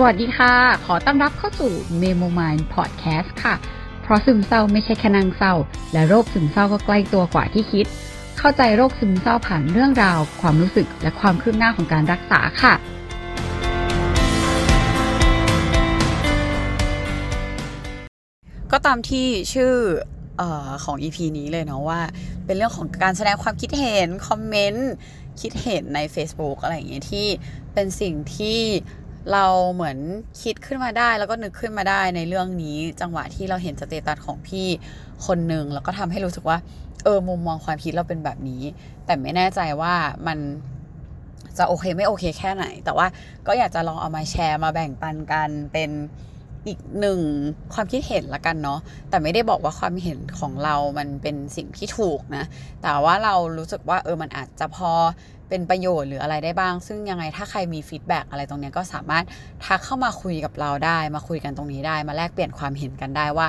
สวัสดีค่ะ ขอต้อนรับเข้าสู่ Memo Mind Podcast ค่ะ เพราะซึมเศร้าไม่ใช่แค่นางเศร้า และโรคซึมเศร้าก็ใกล้ตัวกว่าที่คิด เข้าใจโรคซึมเศร้าผ่านเรื่องราว ความรู้สึกและความคืบหน้าของการรักษาค่ะ ก็ตามที่ชื่อออของ EP นี้เลยเนาะว่า เป็นเรื่องของการแสดงความคิดเห็น คอมเมนต์ คิดเห็นใน Facebook อะไรอย่างเงี้ยที่เป็นสิ่งที่ เราเหมือนคิดขึ้นมาได้ แล้วก็นึกขึ้นมาได้ในเรื่องนี้ จังหวะที่เราเห็นสเตตัสของพี่คนหนึ่งแล้วก็ทำให้รู้สึกว่า เออมุมมองความคิดเราเป็นแบบนี้ แต่ไม่แน่ใจว่ามันจะโอเคไม่โอเคแค่ไหน แต่ว่าก็อยากจะลองเอามาแชร์มาแบ่งปันกันเป็นอีกหนึ่งความคิดเห็นละกันเนาะแต่ไม่ได้บอกว่าความเห็นของเรามันเป็นสิ่งที่ถูกนะ แต่ว่าเรารู้สึกว่าเออมันอาจจะพอ เป็นประโยชน์หรืออะไรได้บ้าง ซึ่งยังไงถ้าใครมี feedback อะไรตรงนี้ก็สามารถทักเข้ามาคุยกับเราได้ มาคุยกันตรงนี้ได้ มาแลกเปลี่ยนความเห็นกันได้ว่า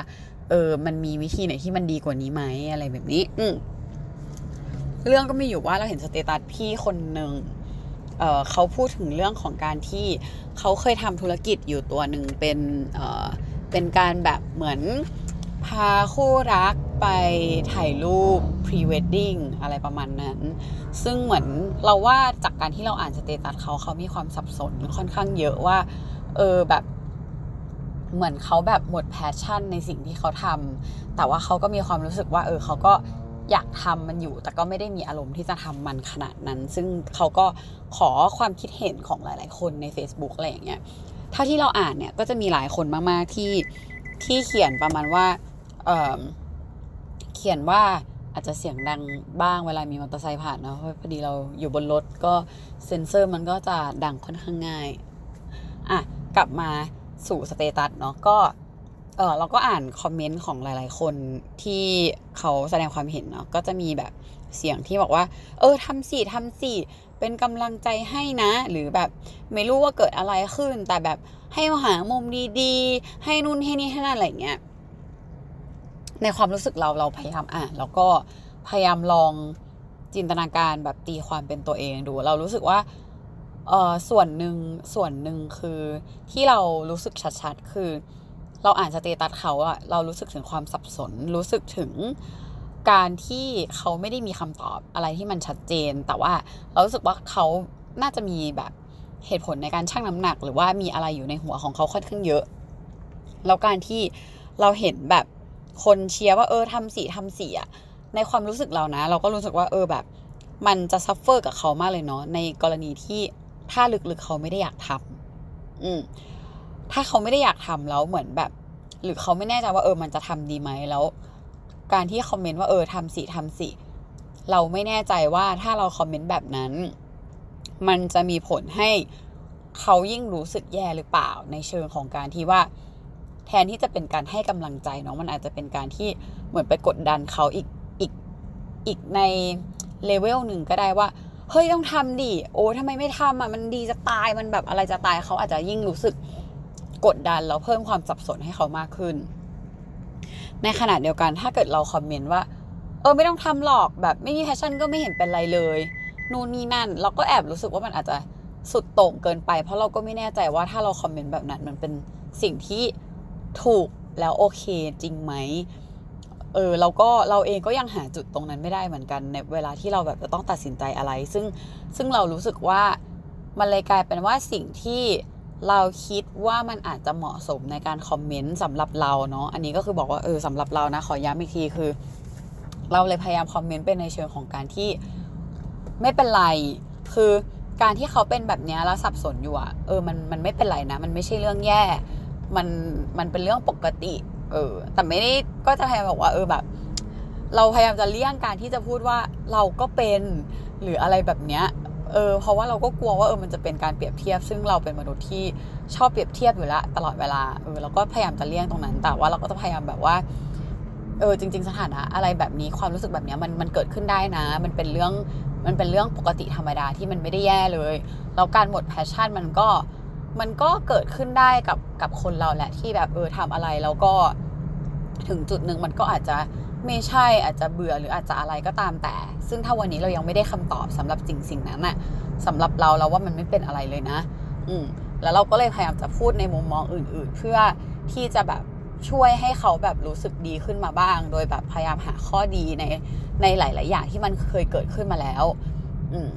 เออ มันมีวิธีไหนที่มันดีกว่านี้ไหมอะไรแบบนี้ อืมเรื่องก็มีอยู่ว่าเราเห็น status พี่คนหนึ่งเขาพูดถึงเรื่องของการที่เขาเคยทำธุรกิจอยู่ตัวหนึ่งเป็นเอ่อเป็นการแบบเหมือนพาคู่รัก ไปถ่ายรูป pre wedding อะไรประมาณนั้น ซึ่งเหมือนเราว่าจากการที่เราอ่าน status เขาเขามีความสับสนค่อนข้างเยอะว่า เออแบบเหมือนเขาแบบหมด passion ในสิ่งที่เขาทำแต่ว่าเขาก็มีความรู้สึกว่า เออเขาก็อยากทำมันอยู่ แต่ก็ไม่ได้มีอารมณ์ที่จะทำมันขนาดนั้น ซึ่งเขาก็ขอความคิดเห็นของหลาย ๆ คนใน Facebook อะไรอย่างเงี้ยเท่าที่เราอ่านเนี่ยก็จะมีหลายคนมาก ๆ ที่ที่เขียนประมาณว่า เออ เขียนว่าอาจจะเสียงดังบ้างเวลามีมอเตอร์ไซค์ผ่านเนาะเพราะพอดีเราอยู่บนรถก็เซ็นเซอร์มันก็จะดังค่อนข้างง่าย อะ กลับมาสู่ status เนาะก็เออเราก็อ่าน comment ของหลาย ๆ คนที่เขาแสดงความเห็นเนาะก็จะมีแบบเสียงที่บอกว่า เออทำสิทำสิเป็นกำลังใจให้นะ หรือแบบไม่รู้ว่าเกิดอะไรขึ้น แต่แบบให้หามุมดี ๆ ให้นู่นให้นี่ให้นั่นอะไรเงี้ย ในความรู้สึกเราเราพยายามอ่านแล้วก็พยายามลองจินตนาการแบบตีความเป็นตัวเองดู เรารู้สึกว่าเออส่วนหนึ่งส่วนหนึ่งคือที่เรารู้สึกชัดๆคือ เราอ่านสเตตัสเขาอะเรารู้สึกถึงความสับสน รู้สึกถึงการที่เขาไม่ได้มีคำตอบอะไรที่มันชัดเจน แต่ว่าเรารู้สึกว่าเขาน่าจะมีแบบเหตุผลในการชั่งน้ำหนัก หรือว่ามีอะไรอยู่ในหัวของเขาค่อนข้างเยอะ แล้วการที่เราเห็นแบบ คนเชียร์ว่าเออทำสีทำสีอะในความรู้สึกเรานะ เราก็รู้สึกว่าเออแบบ มันจะซัฟเฟอร์กับเขามากเลยเนาะในกรณีที่ถ้าลึกๆเขาไม่ได้อยากทำอืมถ้าเขาไม่ได้อยากทำแล้วเหมือนแบบ หรือเขาไม่แน่ใจว่าเออมันจะทำดีไหมแล้ว การที่คอมเมนต์ว่าเออทำสิทำสิเราไม่แน่ใจว่าถ้าเราคอมเมนต์แบบนั้น มันจะมีผลให้เขายิ่งรู้สึกแย่หรือเปล่าในเชิงของการที่ว่า แทนที่จะเป็นการให้กำลังใจเนาะมันอาจจะเป็นการที่เหมือนไปกดดันเขาอีกอีกอีกในเลเวลหนึ่งก็ได้ว่าเฮ้ยต้องทำดิโอ้ทำไมไม่ทำอะมันดีจะตายมันแบบอะไรจะตายเขาอาจจะยิ่งรู้สึกกดดันแล้วเพิ่มความสับสนให้เขามากขึ้น ในขณะเดียวกันถ้าเกิดเราคอมเมนต์ว่า เออไม่ต้องทำหรอกแบบไม่มีแพชชั่นก็ไม่เห็นเป็นไรเลยนู่นนี่นั่น เราก็แอบรู้สึกว่ามันอาจจะสุดโต่งเกินไป เพราะเราก็ไม่แน่ใจว่าถ้าเราคอมเมนต์แบบนั้นมันเป็นสิ่งที่ ถูกแล้วโอเคจริงไหมเออเราก็เราเองก็ยังหาจุดตรงนั้นไม่ได้เหมือนกันในเวลาที่เราแบบจะต้องตัดสินใจอะไร ซึ่งซึ่งเรารู้สึกว่ามันเลยกลายเป็นว่าสิ่งที่เราคิดว่ามันอาจจะเหมาะสมในการคอมเมนต์สำหรับเราเนาะอันนี้ก็คือบอกว่าเออสำหรับเรานะขอย้ำอีกทีคือ เราเลยพยายามคอมเมนต์เป็นในเชิงของการที่ไม่เป็นไร คือการที่เขาเป็นแบบนี้แล้วสับสนอยู่อะเออมันมันไม่เป็นไรนะ มันไม่ใช่เรื่องแย่ มันมันเป็นเรื่องปกติ เออ แต่ไม่ได้ก็จะพยายามบอกว่า เออแบบ เราพยายามจะเลี่ยงการที่จะพูดว่าเราก็เป็นหรืออะไรแบบเนี้ยเออเพราะว่าเราก็กลัวว่าเออมันจะเป็นการเปรียบเทียบ ซึ่งเราเป็นมนุษย์ที่ชอบเปรียบเทียบอยู่แล้วตลอดเวลาเออเราก็พยายามจะเลี่ยงตรงนั้น แต่ว่าเราก็จะพยายามแบบว่าเออจริง ๆ สถานะอะไรแบบนี้ความรู้สึกแบบนี้มันมันเกิดขึ้นได้นะ มันเป็นเรื่องมันเป็นเรื่องปกติธรรมดาที่มันไม่ได้แย่เลยแล้วการหมด passion มันก็ มันก็เกิดขึ้นได้กับกับคนเราแหละที่แบบเออทำอะไรแล้วก็ถึงจุดหนึ่งมันก็อาจจะไม่ใช่อาจจะเบื่อหรืออาจจะอะไรก็ตามแต่ ซึ่งถ้าวันนี้เรายังไม่ได้คำตอบสำหรับสิ่งสิ่งนั้นน่ะสำหรับเราเราว่ามันไม่เป็นอะไรเลยนะ อืมแล้วเราก็เลยพยายามจะพูดในมุมมองอื่น ๆ เพื่อที่จะแบบช่วยให้เขาแบบรู้สึกดีขึ้นมาบ้าง โดยแบบพยายามหาข้อดีในในหลาย ๆ อย่างที่มันเคยเกิดขึ้นมาแล้ว อืม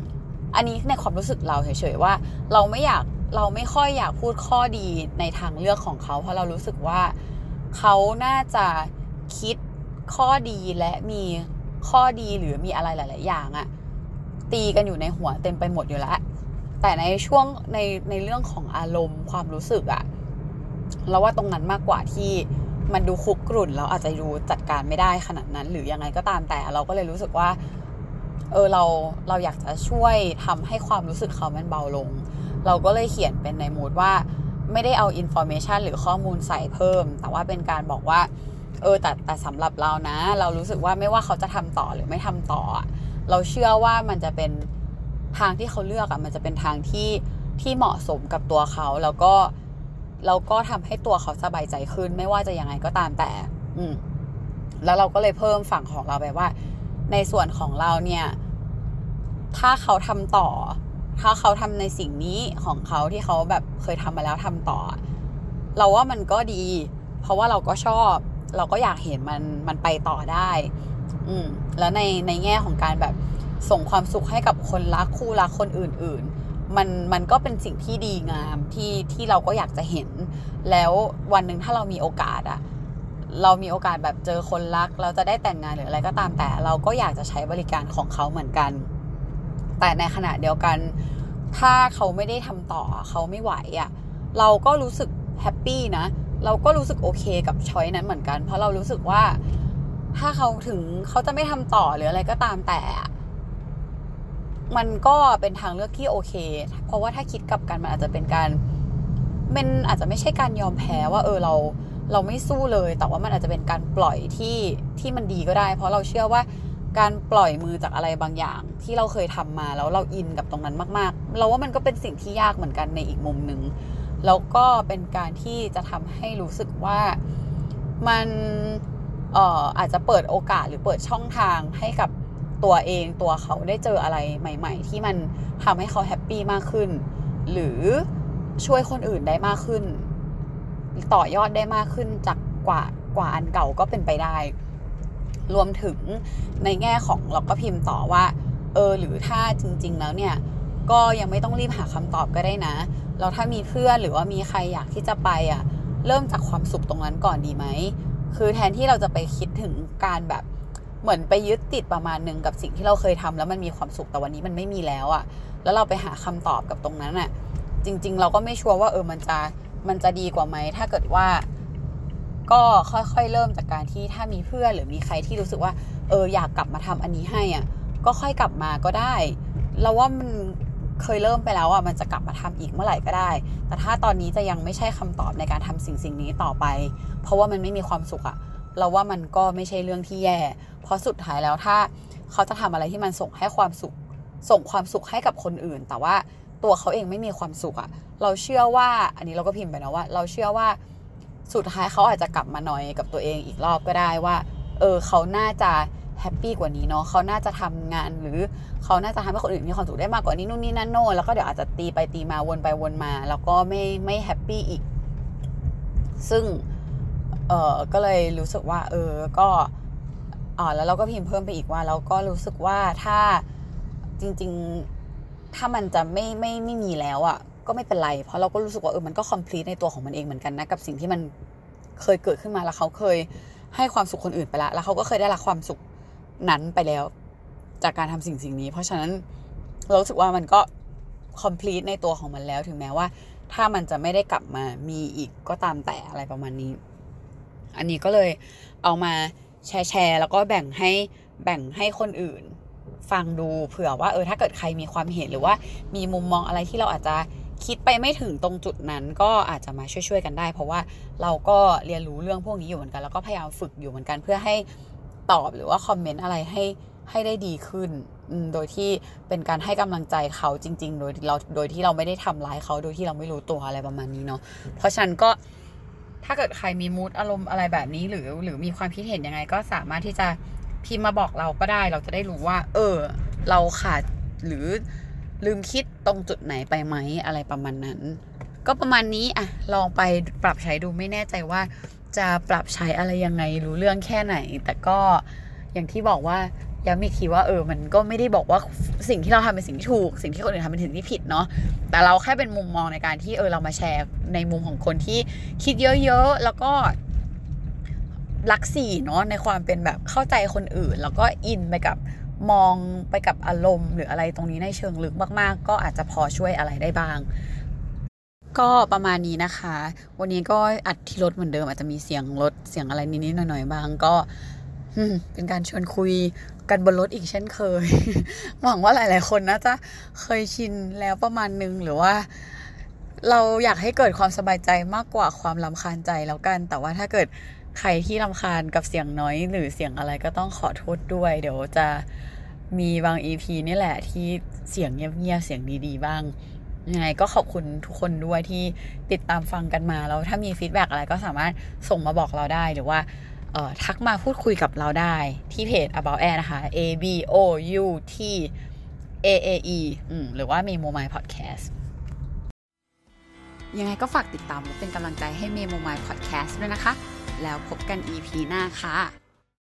อันนี้ในความรู้สึกเราเฉย ๆ ว่า เราไม่อยาก เราไม่ค่อยอยากพูดข้อดีในทางเลือกของเขา เพราะเรารู้สึกว่าเขาน่าจะคิดข้อดีและมีข้อดีหรือมีอะไรหลาย ๆ อย่างอะตีกันอยู่ในหัวเต็มไปหมดอยู่แล้วแต่ในช่วงในในเรื่องของอารมณ์ความรู้สึกอะเราว่าตรงนั้นมากกว่าที่มันดูคุกกรุ่นเราอาจจะดูจัดการไม่ได้ขนาดนั้น หรือยังไงก็ตามแต่เราก็เลยรู้สึกว่า เออเราเราอยากจะช่วยทำให้ความรู้สึกเขามันเบาลง เราก็เลยเขียนเป็นใน mood ว่าไม่ได้เอา information หรือข้อมูลใส่เพิ่ม แต่ว่าเป็นการบอกว่า เออแต่แต่สำหรับเรานะ เรารู้สึกว่าไม่ว่าเขาจะทำต่อหรือไม่ทำต่อ เราเชื่อว่ามันจะเป็นทางที่เขาเลือกอะมันจะเป็นทางที่ที่เหมาะสมกับตัวเขาแล้วก็แล้วก็ทำให้ตัวเขาสบายใจขึ้น ไม่ว่าจะยังไงก็ตามแต่ อืมแล้วเราก็เลยเพิ่มฝั่งของเราไปว่า ในส่วนของเราเนี่ย ถ้าเขาทำต่อ ถ้าเขาทำในสิ่งนี้ของเขาที่เขาแบบเคยทำมาแล้วทำต่อ เราว่ามันก็ดี เพราะว่าเราก็ชอบ เราก็อยากเห็นมันมันไปต่อได้ อืมแล้วในในแง่ของการแบบส่งความสุขให้กับคนรักคู่รักคนอื่น ๆ มันมันก็เป็นสิ่งที่ดีงามที่ที่เราก็อยากจะเห็น แล้ววันหนึ่งถ้าเรามีโอกาสอะเรามีโอกาสแบบเจอคนรัก เราจะได้แต่งงานหรืออะไรก็ตามแต่ เราก็อยากจะใช้บริการของเขาเหมือนกัน แต่ในขณะเดียวกัน ถ้าเขาไม่ได้ทำต่อเขาไม่ไหวอะเราก็รู้สึกแฮปปี้นะ เราก็รู้สึกโอเคกับช้อยนั้นเหมือนกัน เพราะเรารู้สึกว่าถ้าเขาถึงเขาจะไม่ทำต่อหรืออะไรก็ตามแต่ มันก็เป็นทางเลือกที่โอเค เพราะว่าถ้าคิดกลับกันมันอาจจะเป็นการมันอาจจะไม่ใช่การยอมแพ้ว่าเออเราเราไม่สู้เลย แต่ว่ามันอาจจะเป็นการปล่อยที่ที่มันดีก็ได้ เพราะเราเชื่อว่า การปล่อยมือจากอะไรบางอย่าง ที่เราเคยทำมาแล้วเราอินกับตรงนั้นมาก ๆ เราว่ามันก็เป็นสิ่งที่ยากเหมือนกันในอีกมุมหนึ่งแล้วก็เป็นการที่จะทำให้รู้สึกว่ามันเอ่ออาจจะเปิดโอกาสหรือเปิดช่องทางให้กับตัวเองตัวเขาได้เจออะไรใหม่ ๆ ที่มันทำให้เขาแฮปปี้มากขึ้น หรือช่วยคนอื่นได้มากขึ้น ต่อยอดได้มากขึ้นจากกว่ากว่าอันเก่าก็เป็นไปได้ รวมถึงในแง่ของเราก็พิมพ์ต่อว่า เออ หรือถ้าจริง ๆ แล้วเนี่ย ก็ยังไม่ต้องรีบหาคำตอบก็ได้นะแล้วถ้ามีเพื่อนหรือว่ามีใครอยากที่จะไปอะ เริ่มจากความสุขตรงนั้นก่อนดีไหม คือแทนที่เราจะไปคิดถึงการแบบเหมือนไปยึดติดประมาณหนึ่งกับสิ่งที่เราเคยทำแล้วมันมีความสุขแต่วันนี้มันไม่มีแล้วอะ แล้วเราไปหาคำตอบกับตรงนั้นอะ จริง ๆ เราก็ไม่ชัวร์ว่าเออมันจะมันจะดีกว่าไหมถ้าเกิดว่า ก็ค่อยๆเริ่มจากการที่ถ้ามีเพื่อนหรือมีใครที่รู้สึกว่าเอออยากกลับมาทำอันนี้ให้อะก็ค่อยกลับมาก็ได้ เราว่ามันเคยเริ่มไปแล้วอะมันจะกลับมาทำอีกเมื่อไหร่ก็ได้ แต่ถ้าตอนนี้จะยังไม่ใช่คำตอบในการทำสิ่งสิ่งนี้ต่อไป เพราะว่ามันไม่มีความสุขอะเราว่ามันก็ไม่ใช่เรื่องที่แย่ เพราะสุดท้ายแล้วถ้าเขาจะทำอะไรที่มันส่งให้ความสุข ส่งความสุขให้กับคนอื่น แต่ว่าตัวเขาเองไม่มีความสุขอะเราเชื่อว่า อันนี้เราก็พิมพ์ไปนะว่า เราเชื่อว่า สุดท้ายเขาอาจจะกลับมานอยด์กับตัวเองอีกรอบก็ได้ว่า เออเขาน่าจะ happy กว่านี้เนาะเขาน่าจะทำงานหรือเขาน่าจะทำให้คนอื่นมีความสุขได้มากกว่านี้นู่นนี่นั่นโน่นแล้วก็เดี๋ยวอาจจะตีไปตีมาวนไปวนมา แล้วก็ไม่ไม่ happy อีก ซึ่งเออก็เลยรู้สึกว่า เออก็อ๋อแล้วเราก็พิมพ์เพิ่มไปอีกว่าเราก็รู้สึกว่าถ้าจริง ๆ ถ้ามันจะไม่ไม่ไม่มีแล้วอะ่ะ ก็ไม่เป็นไร เพราะเราก็รู้สึกว่าเออมันก็คอมพลีทในตัวของมันเองเหมือนกันนะกับสิ่งที่มันเคยเกิดขึ้นมาแล้วเขาเคยให้ความสุขคนอื่นไปแล้วแล้วเขาก็เคยได้รับความสุขนั้นไปแล้ว จากการทำสิ่งสิ่งนี้ เพราะฉะนั้นเราสึกว่ามันก็คอมพลีทในตัวของมันแล้วถึงแม้ว่า ถ้ามันจะไม่ได้กลับมามีอีกก็ตามแต่อะไรประมาณนี้ อันนี้ก็เลยเอามาแชร์แชร์แล้วก็แบ่งให้แบ่งให้คนอื่น ฟังดูเผื่อว่าเออถ้าเกิดใครมีความเห็นหรือว่ามีมุมมองอะไรที่เราอาจจะ คิดไปไม่ถึงตรงจุดนั้นก็อาจจะมาช่วยๆกันได้ เพราะว่าเราก็เรียนรู้เรื่องพวกนี้อยู่เหมือนกัน แล้วก็พยายามฝึกอยู่เหมือนกันเพื่อให้ตอบหรือว่าคอมเมนต์อะไรให้ให้ได้ดีขึ้น โดยที่เป็นการให้กำลังใจเขาจริง ๆ โดยเราโดยที่เราไม่ได้ทำร้ายเขาโดยที่เราไม่รู้ตัวอะไรประมาณนี้เนาะเพราะฉะนั้นก็ถ้าเกิดใครมีมูดอารมณ์อะไรแบบนี้หรือหรือมีความคิดเห็นยังไง ก็สามารถที่จะพิมพ์มาบอกเราก็ได้ เราจะได้รู้ว่า เออ เราขาดหรือ ลืมคิดตรงจุดไหนไปไหมอะไรประมาณนั้น ก็ประมาณนี้อะลองไปปรับใช้ดูไม่แน่ใจว่า จะปรับใช้อะไรยังไงรู้เรื่องแค่ไหน แต่ก็อย่างที่บอกว่าย้ำอีกทีว่าเออมันก็ไม่ได้บอกว่าสิ่งที่เราทำเป็นสิ่งที่ถูก สิ่งที่คนอื่นทำเป็นสิ่งที่ผิดเนาะแต่เราแค่เป็นมุมมองในการที่เออเรามาแชร์ในมุมของคนที่คิดเยอะๆแล้วก็รักสีเนาะในความเป็นแบบเข้าใจคนอื่น แล้วก็อินไปกับ มองไปกับอารมณ์ หรืออะไรตรงนี้ในเชิงลึกมาก ๆ ก็อาจจะพอช่วยอะไรได้บ้าง ก็ประมาณนี้นะคะ วันนี้ก็อัดที่รถเหมือนเดิมอาจจะมีเสียงรถเสียงอะไรนิดๆหน่อยๆบ้างก็เป็นการชวนคุยกันบนรถอีกเช่นเคย หวังว่าหลาย ๆ คนน่าจะเคยชินแล้วประมาณนึงหรือว่า เราอยากให้เกิดความสบายใจมากกว่าความลำคาญใจแล้วกัน แต่ว่าถ้าเกิดใครที่ลำคาญกับเสียงน้อยหรือเสียงอะไรก็ต้องขอโทษด้วย เดี๋ยวจะ มีบาง EP นี่แหละที่เสียงเงียบๆเสียงดีๆบ้างยังไงก็ขอบคุณทุกคนด้วยที่ติดตามฟังกันมา แล้วถ้ามีฟีดแบ็กอะไรก็สามารถส่งมาบอกเราได้หรือว่าทักมาพูดคุยกับเราได้ที่เพจ about air นะคะ a b o u t a a e อืมหรือว่า Memo My Podcast ยังไงก็ฝากติดตามและเป็นกำลังใจให้ Memo My Podcast ด้วยนะคะ แล้วพบกัน EP หน้าค่ะ